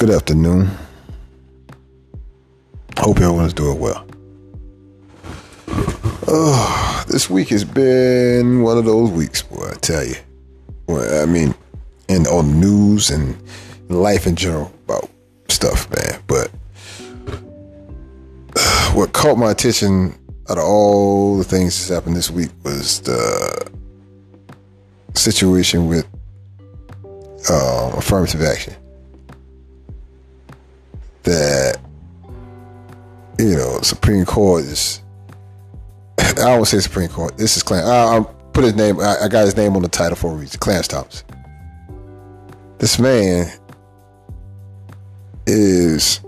Good afternoon. Hope everyone's doing well. Oh, this week has been one of those weeks, boy. I tell you. Well, I mean, and on the news and life in general about stuff, man. But what caught my attention out of all the things that happened this week was the situation with uh, affirmative action. That you know, Supreme Court is. I don't want to say Supreme Court. This is Clarence. I, will put his name. I, I, got his name on the title for a reason. Clarence Thomas. This man is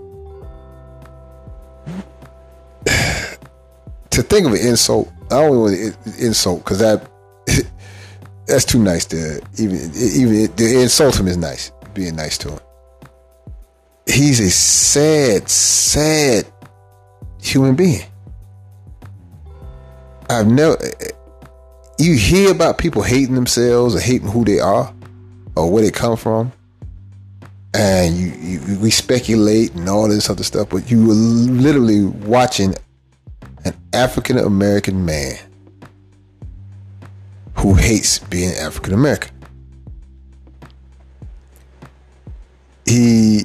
to think of an insult. I don't want to insult because that that's too nice to even even to insult him is nice. Being nice to him. He's a sad, sad human being. I've never. You hear about people hating themselves or hating who they are or where they come from, and you, you we speculate and all this other stuff, but you were literally watching an African American man who hates being African American. He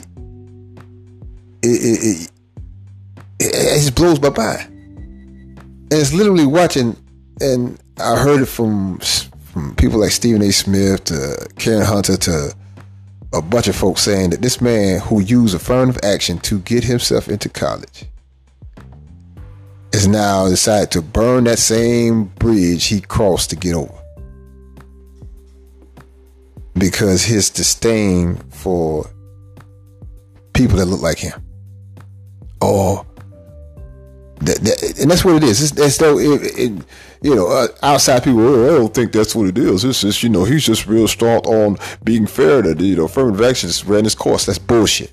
it, it, it, it just blows my mind. And it's literally watching, and I heard it from from people like Stephen A. Smith to Karen Hunter to a bunch of folks saying that this man who used affirmative action to get himself into college is now decided to burn that same bridge he crossed to get over. Because his disdain for people that look like him. Or that, that, and that's what it is. It's, it's though it, it, you know uh, outside people. Oh, I don't think that's what it is. It's just you know he's just real strong on being fair. That you know affirmative action ran its course. That's bullshit.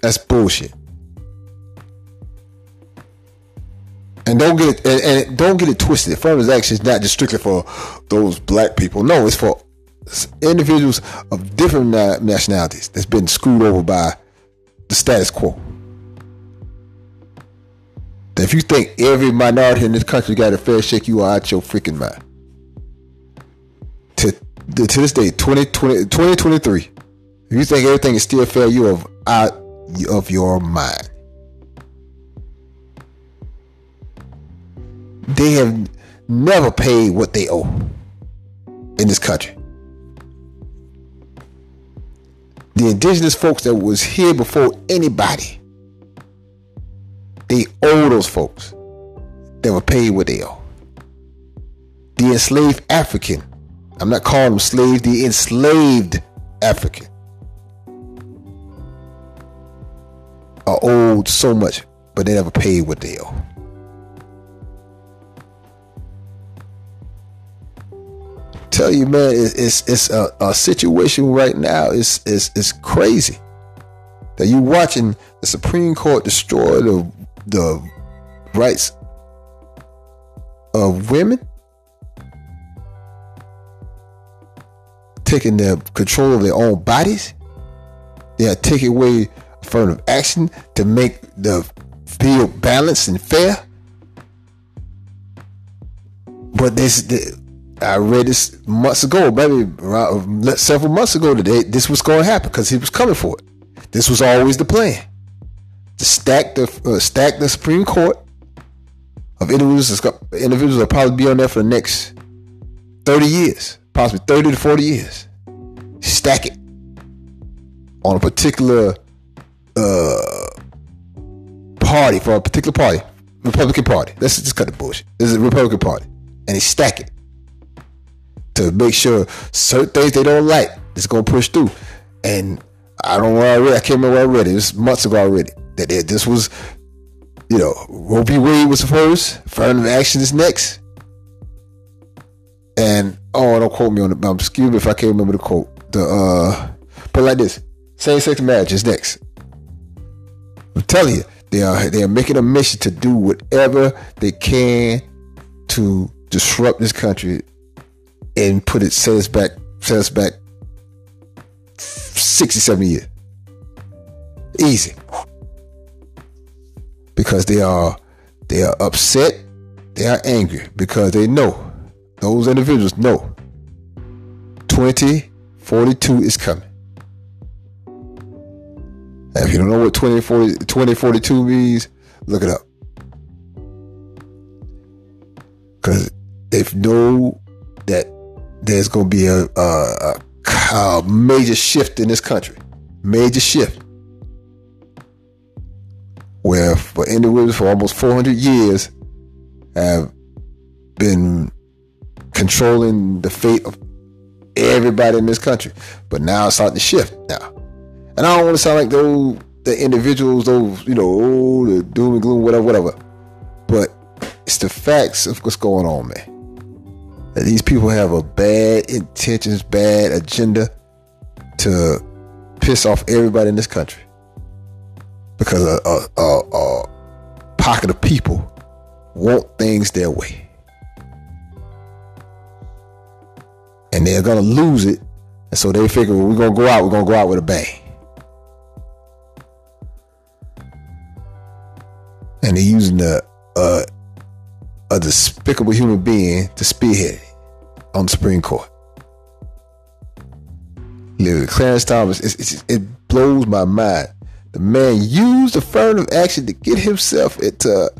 That's bullshit. And don't get it and, and don't get it twisted. Affirmative action is not just strictly for those black people. No, it's for individuals of different nationalities that's been screwed over by the status quo. If you think every minority in this country got a fair shake, you are out your freaking mind. To, to this day, 2020, 2023, if you think everything is still fair, you are out of your mind. They have never paid what they owe in this country. The indigenous folks that was here before anybody they owe those folks that were paid what they owe. The enslaved African, I'm not calling them slaves, the enslaved African are owed so much, but they never paid what they owe. Tell you, man, it's it's a, a situation right now. It's it's it's crazy that you're watching the Supreme Court destroy the the rights of women, taking their control of their own bodies. They are taking away affirmative action to make the field balanced and fair. But this, I read this months ago, maybe several months ago today. This was going to happen because he was coming for it. This was always the plan to stack the uh, stack the Supreme Court of individuals. Individuals will probably be on there for the next thirty years, possibly thirty to forty years. Stack it on a particular uh, party for a particular party, Republican Party. Let's just cut the bullshit. This is a Republican Party, and they stack it to make sure certain things they don't like is gonna push through. And I don't know I. I can't remember it. It was months ago already that this was, you know, Roe v. Wade was first, affirmative action is next. And oh, don't quote me on the. Um, excuse me if I can't remember the quote. The uh, but like this, same-sex marriage is next. I'm telling you, they are they are making a mission to do whatever they can to disrupt this country and put it set us back set us back 60, 70 years. Easy. Because they are they are upset, they are angry because they know those individuals know 2042 is coming. And if you don't know what 2040, 2042 means, look it up. Because know that there's going to be a, a, a, major shift in this country. Major shift. Where for individuals for almost 400 years have been controlling the fate of everybody in this country. But now it's starting to shift now. And I don't want to sound like those the individuals, those, you know, oh, the doom and gloom, whatever, whatever. But it's the facts of what's going on, man. These people have a bad intentions, bad agenda to piss off everybody in this country. Because a, a, a, a pocket of people want things their way. And they're gonna lose it. And so they figure well, we're gonna go out, we're gonna go out with a bang. And they're using a, a uh, a despicable human being to spearhead it on Supreme Court. Literally, Clarence Thomas, it's, it's, it blows my mind. The man used affirmative action to get himself into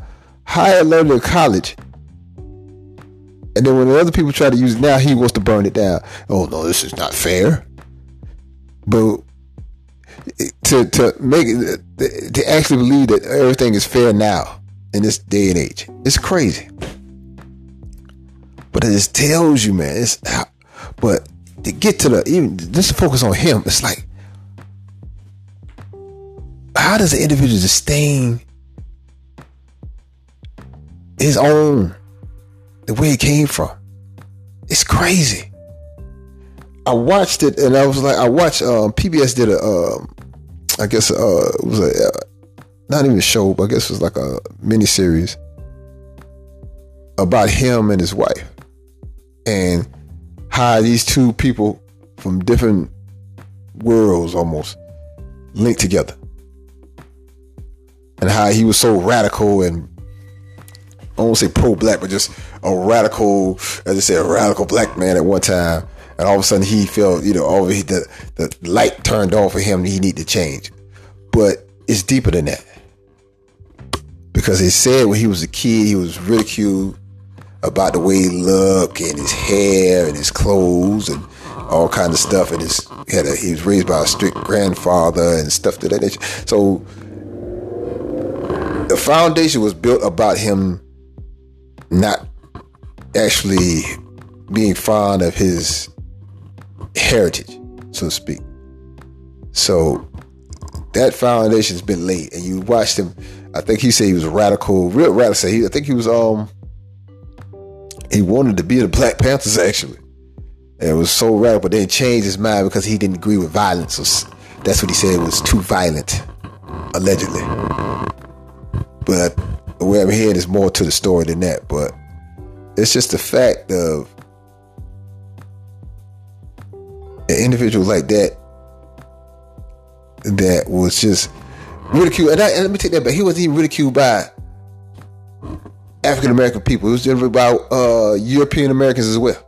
higher level of college. And then when the other people try to use it now, he wants to burn it down. Oh no, this is not fair. But to to make it to actually believe that everything is fair now in this day and age. It's crazy. But it just tells you, man. It's but to get to the even just focus on him, it's like how does the individual sustain his own the way it came from? It's crazy. I watched it and I was like, I watched um, PBS did a, um, I guess uh, it was a uh, not even a show, but I guess it was like a mini series about him and his wife and how these two people from different worlds almost linked together and how he was so radical and I won't say pro-black, but just a radical, as I said, a radical black man at one time. And all of a sudden he felt, you know, all the, the light turned on for him. He needed to change. But it's deeper than that because he said when he was a kid, he was ridiculed about the way he looked and his hair and his clothes and all kind of stuff. And his he, a, he was raised by a strict grandfather and stuff to that nature. So the foundation was built about him not actually being fond of his heritage, so to speak. So that foundation's been laid, and you watched him I think he said he was radical, real radical. I think he was um he wanted to be the Black Panthers actually. And it was so radical, but then he changed his mind because he didn't agree with violence. That's what he said was too violent, allegedly. But way I'm hearing is more to the story than that. But it's just the fact of an individual like that that was just ridiculed. And, I, and let me take that back. He wasn't even ridiculed by African American people. It was just about uh, European Americans as well.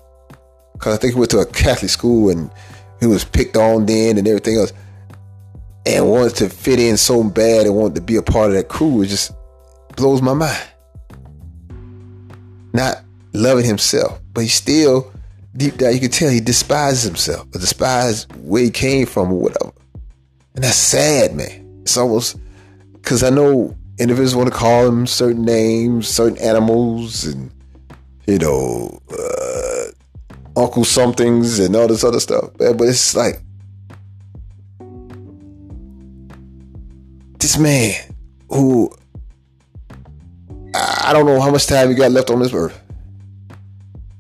Because I think he went to a Catholic school and he was picked on then and everything else. And wanted to fit in so bad and wanted to be a part of that crew. It just blows my mind. Not loving himself, but he still, deep down, you can tell he despises himself, or despises where he came from or whatever. And that's sad, man it's almost because I know individuals want to call them certain names, certain animals, and you know, uh, Uncle somethings and all this other stuff. But it's like this man who I don't know how much time he got left on this earth.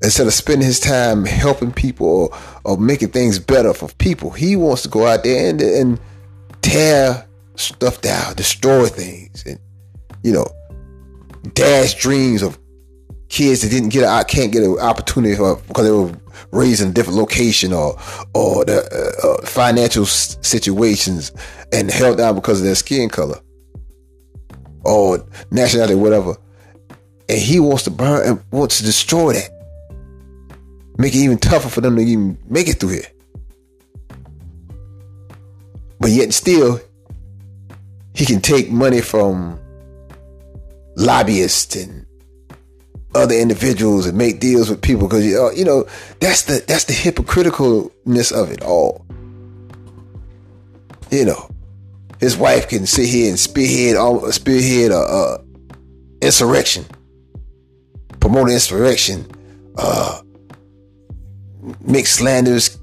Instead of spending his time helping people or, or making things better for people, he wants to go out there and, and tear stuff down, destroy things, and you know, dash dreams of kids that didn't get a, can't get an opportunity for, because they were raised in a different location or or the uh, uh, financial situations and held down because of their skin color or nationality, whatever. And he wants to burn and wants to destroy that, make it even tougher for them to even make it through here. But yet still, he can take money from lobbyists and other individuals and make deals with people because you know that's the that's the hypocriticalness of it all. You know, his wife can sit here and spearhead spearhead a, a insurrection, promote insurrection, uh, make slanderous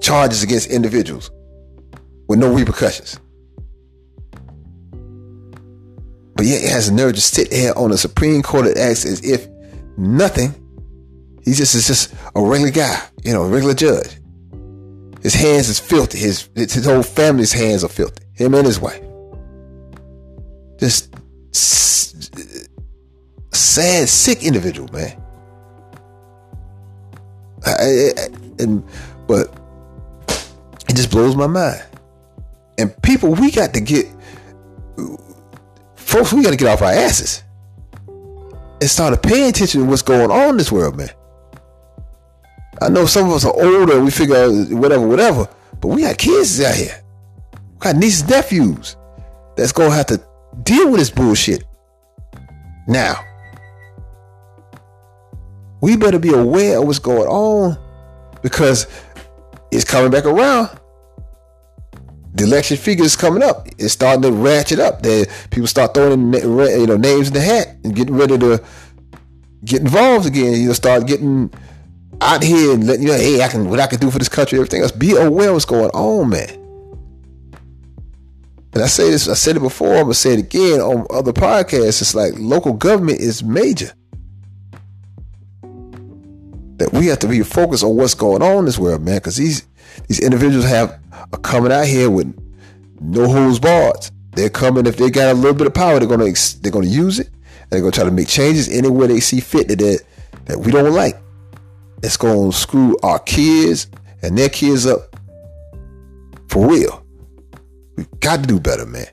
charges against individuals with no repercussions. But yet it has the nerve to sit here on the Supreme Court and acts as if nothing. He just is just a regular guy, you know, a regular judge. His hands is filthy. His his whole family's hands are filthy. Him and his wife. Just sad, sick individual, man. I, I, and but it just blows my mind. And people, we got to get folks. We got to get off our asses and start paying attention to what's going on in this world, man. I know some of us are older, we figure whatever, whatever, but we got kids out here. We got nieces, nephews that's gonna have to deal with this bullshit. Now, we better be aware of what's going on because it's coming back around. The election figures coming up. It's starting to ratchet up. There, people start throwing you know names in the hat and getting ready to get involved again. You know, start getting out here and letting you know, hey, I can what I can do for this country, everything else. Be aware what's going on, man. And I say this, I said it before, I'm gonna say it again on other podcasts. It's like local government is major. That we have to be focused on what's going on in this world, man, because these these individuals have are coming out here with no holds barred. They're coming if they got a little bit of power, they're gonna they're gonna use it they're gonna try to make changes anywhere they see fit that that we don't like. It's gonna screw our kids and their kids up for real. We got to do better, man.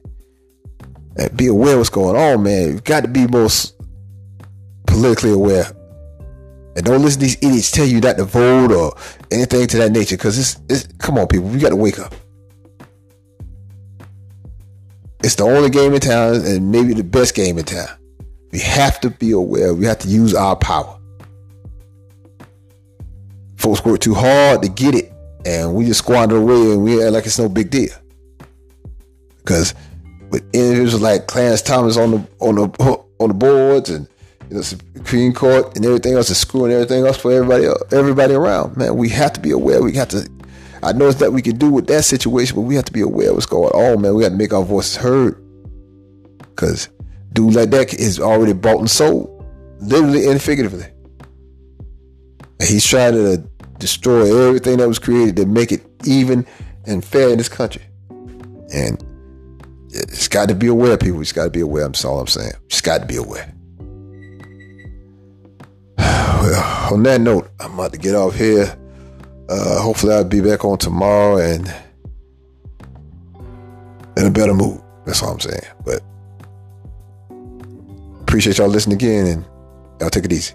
And be aware what's going on, man. You got to be most politically aware. And don't listen to these idiots tell you not to vote or anything to that nature. Because it's, it's, come on, people, we got to wake up. It's the only game in town and maybe the best game in town. We have to be aware. We have to use our power. Folks work too hard to get it, and we just squander away and we act like it's no big deal. Because with individuals like Clarence Thomas on the on the on the boards and you know Supreme Court and everything else, the school and everything else for everybody everybody around. Man, we have to be aware. We have to. I know it's that we can do with that situation, but we have to be aware of what's going on, man. We have to make our voices heard. Cause dude like that is already bought and sold, literally and figuratively. And he's trying to destroy everything that was created to make it even and fair in this country. And it's got to be aware, people. It's got to be aware. That's all I'm saying. Just got to be aware. On that note, I'm about to get off here. Uh, hopefully, I'll be back on tomorrow and in a better mood. That's all I'm saying. But appreciate y'all listening again, and y'all take it easy.